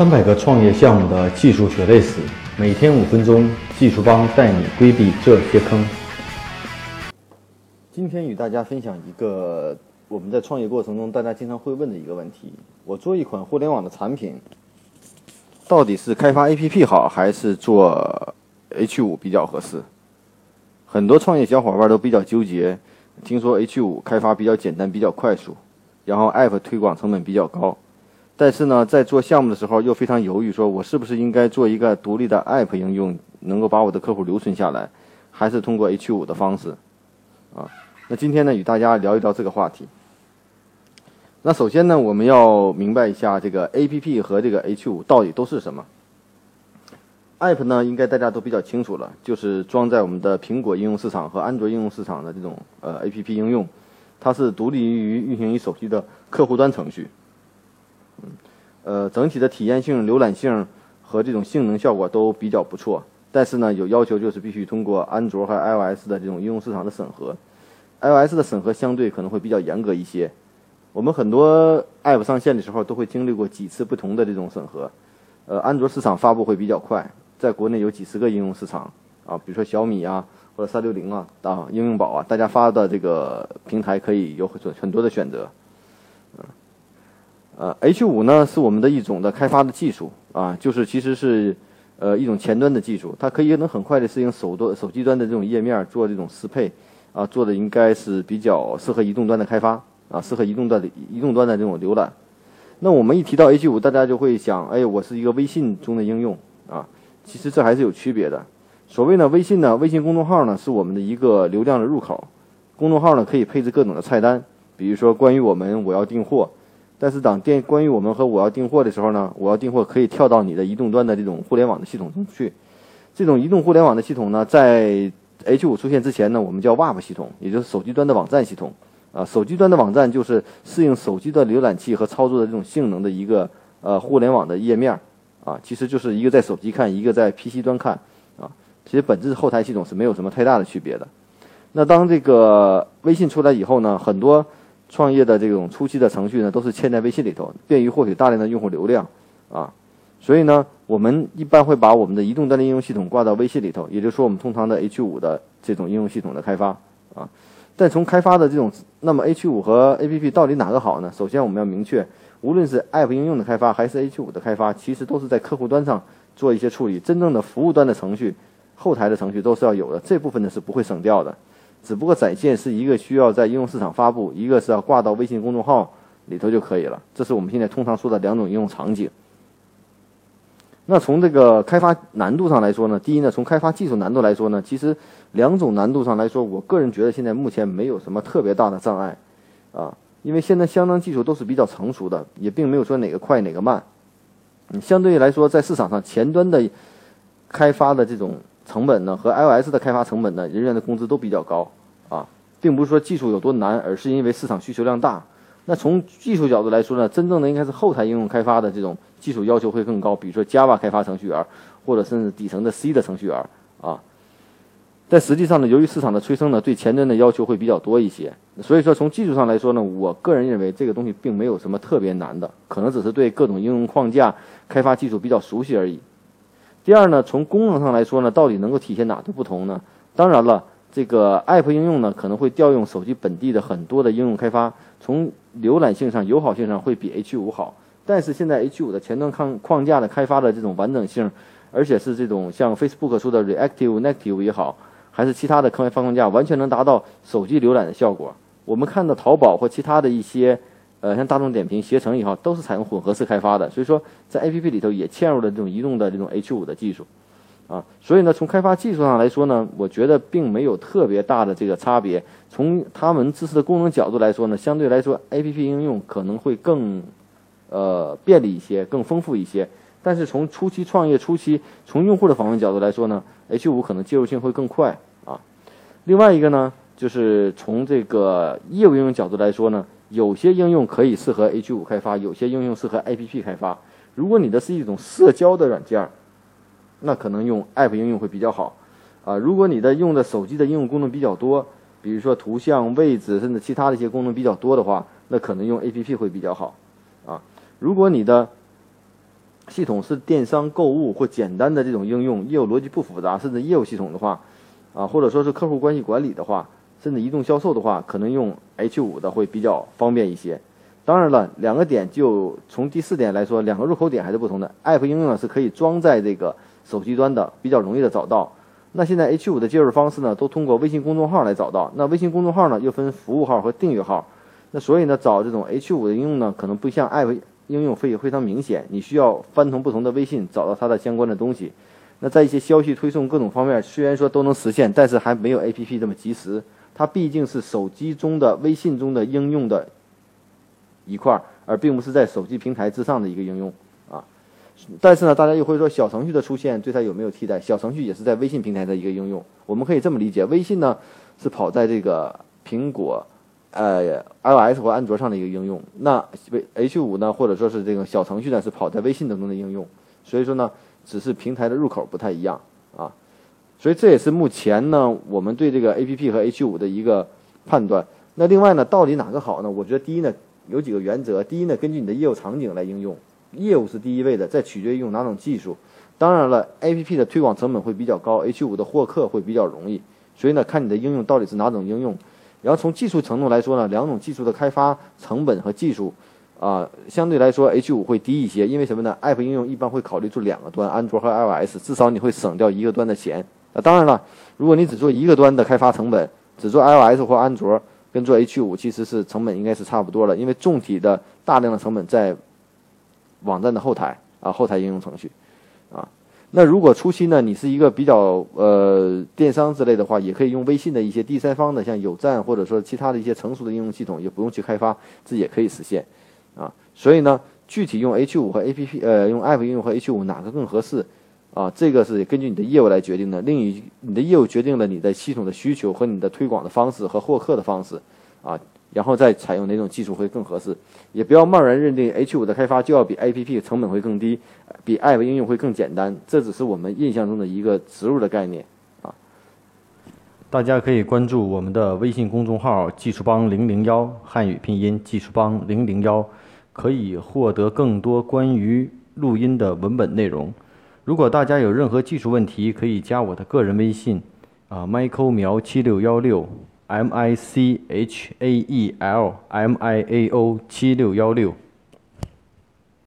三百个创业项目的技术血泪史，每天五分钟，技术帮带你规避这些坑。今天与大家分享一个我们在创业过程中大家经常会问的一个问题：我做一款互联网的产品，到底是开发 APP 好，还是做 H5 比较合适？很多创业小伙伴都比较纠结。听说 H5 开发比较简单，比较快速，然后 App 推广成本比较高。但是呢，在做项目的时候又非常犹豫，说我是不是应该做一个独立的 App 应用，能够把我的客户留存下来，还是通过 H5 的方式？啊，那今天呢，与大家聊一聊这个话题。那首先呢，我们要明白一下这个 App 和这个 H5 到底都是什么。App 呢，应该大家都比较清楚了，就是装在我们的苹果应用市场和安卓应用市场的这种呃 App 应用，它是独立于运行于手机的客户端程序。呃，整体的体验性、浏览性和这种性能效果都比较不错，但是呢，有要求就是必须通过安卓和 iOS 的这种应用市场的审核，iOS 的审核相对可能会比较严格一些。我们很多 App 上线的时候都会经历过几次不同的这种审核。呃，安卓市场发布会比较快，在国内有几十个应用市场啊，比如说小米啊，或者三六零啊，啊，应用宝啊，大家发的这个平台可以有很很多的选择。呃，H 五呢是我们的一种的开发的技术啊，就是其实是呃一种前端的技术，它可以能很快的适应手端手机端的这种页面做这种适配啊，做的应该是比较适合移动端的开发啊，适合移动端的移动端的这种浏览。那我们一提到 H 五，大家就会想，哎，我是一个微信中的应用啊，其实这还是有区别的。所谓呢，微信呢，微信公众号呢是我们的一个流量的入口，公众号呢可以配置各种的菜单，比如说关于我们，我要订货。但是当电关于我们和我要订货的时候呢，我要订货可以跳到你的移动端的这种互联网的系统中去。这种移动互联网的系统呢，在 H 五出现之前呢，我们叫 WAP 系统，也就是手机端的网站系统。啊，手机端的网站就是适应手机的浏览器和操作的这种性能的一个呃互联网的页面。啊，其实就是一个在手机看，一个在 PC 端看。啊，其实本质后台系统是没有什么太大的区别的。那当这个微信出来以后呢，很多。创业的这种初期的程序呢，都是嵌在微信里头，便于获取大量的用户流量，啊，所以呢，我们一般会把我们的移动端的应用系统挂到微信里头，也就是说，我们通常的 H 五的这种应用系统的开发，啊，但从开发的这种，那么 H 五和 APP 到底哪个好呢？首先我们要明确，无论是 App 应用的开发还是 H 五的开发，其实都是在客户端上做一些处理，真正的服务端的程序、后台的程序都是要有的，这部分呢是不会省掉的。只不过展现是一个需要在应用市场发布，一个是要挂到微信公众号里头就可以了。这是我们现在通常说的两种应用场景。那从这个开发难度上来说呢，第一呢，从开发技术难度来说呢，其实两种难度上来说，我个人觉得现在目前没有什么特别大的障碍，啊，因为现在相当技术都是比较成熟的，也并没有说哪个快哪个慢。嗯，相对来说，在市场上前端的开发的这种。成本呢和 iOS 的开发成本呢，人员的工资都比较高啊，并不是说技术有多难，而是因为市场需求量大。那从技术角度来说呢，真正的应该是后台应用开发的这种技术要求会更高，比如说 Java 开发程序员，或者甚至底层的 C 的程序员啊。但实际上呢，由于市场的催生呢，对前端的要求会比较多一些。所以说，从技术上来说呢，我个人认为这个东西并没有什么特别难的，可能只是对各种应用框架开发技术比较熟悉而已。第二呢，从功能上来说呢，到底能够体现哪的不同呢？当然了，这个 App 应用呢，可能会调用手机本地的很多的应用开发，从浏览性上、友好性上会比 H 五好。但是现在 H 五的前端框框架的开发的这种完整性，而且是这种像 Facebook 说的 Reactive Native 也好，还是其他的开发框架，完全能达到手机浏览的效果。我们看到淘宝或其他的一些。呃，像大众点评、携程也好，都是采用混合式开发的，所以说在 A P P 里头也嵌入了这种移动的这种 H 五的技术，啊，所以呢，从开发技术上来说呢，我觉得并没有特别大的这个差别。从他们支持的功能角度来说呢，相对来说 A P P 应用可能会更呃便利一些，更丰富一些。但是从初期创业初期，从用户的访问角度来说呢，H 五可能介入性会更快啊。另外一个呢，就是从这个业务应用角度来说呢。有些应用可以适合 H 五开发，有些应用适合 A P P 开发。如果你的是一种社交的软件，那可能用 App 应用会比较好。啊，如果你的用的手机的应用功能比较多，比如说图像、位置，甚至其他的一些功能比较多的话，那可能用 A P P 会比较好。啊，如果你的系统是电商购物或简单的这种应用，业务逻辑不复杂，甚至业务系统的话，啊，或者说是客户关系管理的话，甚至移动销售的话，可能用 H 五的会比较方便一些。当然了，两个点就从第四点来说，两个入口点还是不同的。App 应用呢是可以装在这个手机端的，比较容易的找到。那现在 H 五的接入方式呢，都通过微信公众号来找到。那微信公众号呢，又分服务号和订阅号。那所以呢，找这种 H 五的应用呢，可能不像 App 应用会非常明显。你需要翻腾不同的微信，找到它的相关的东西。那在一些消息推送各种方面，虽然说都能实现，但是还没有 APP 这么及时。它毕竟是手机中的微信中的应用的一块，而并不是在手机平台之上的一个应用啊。但是呢，大家又会说小程序的出现对它有没有替代？小程序也是在微信平台的一个应用。我们可以这么理解：微信呢是跑在这个苹果、呃 iOS 或安卓上的一个应用。那 H 五呢，或者说是这个小程序呢，是跑在微信当中的应用。所以说呢，只是平台的入口不太一样啊。所以这也是目前呢我们对这个 APP 和 H 五的一个判断。那另外呢，到底哪个好呢？我觉得第一呢有几个原则：第一呢，根据你的业务场景来应用。业务是第一位的，再取决于用哪种技术。当然了，A P P 的推广成本会比较高，H 五的获客会比较容易。所以呢，看你的应用到底是哪种应用。然后从技术程度来说呢，两种技术的开发成本和技术啊，相对来说 H 五会低一些。因为什么呢？App 应用一般会考虑做两个端，安卓和 iOS，至少你会省掉一个端的钱。啊，当然了，如果你只做一个端的开发成本，只做 iOS 或安卓，跟做 H 五其实是成本应该是差不多的，因为重体的大量的成本在。网站的后台啊，后台应用程序，啊，那如果初期呢，你是一个比较呃电商之类的话，也可以用微信的一些第三方的，像有赞或者说其他的一些成熟的应用系统，也不用去开发，这也可以实现，啊，所以呢，具体用 H 五和 A P P 呃用 App 应用和 H 五哪个更合适，啊，这个是根据你的业务来决定的。另一你的业务决定了你的系统的需求和你的推广的方式和获客的方式，啊。然后再采用哪种技术会更合适？也不要贸然认定 H 五的开发就要比 A P P 成本会更低，比 App 应用会更简单。这只是我们印象中的一个植入的概念啊。大家可以关注我们的微信公众号“技术帮零零幺”汉语拼音“技术帮零零幺”，可以获得更多关于录音的文本内容。如果大家有任何技术问题，可以加我的个人微信啊，Michael 苗七六幺六。M I C H A E L M I A O 七六幺六。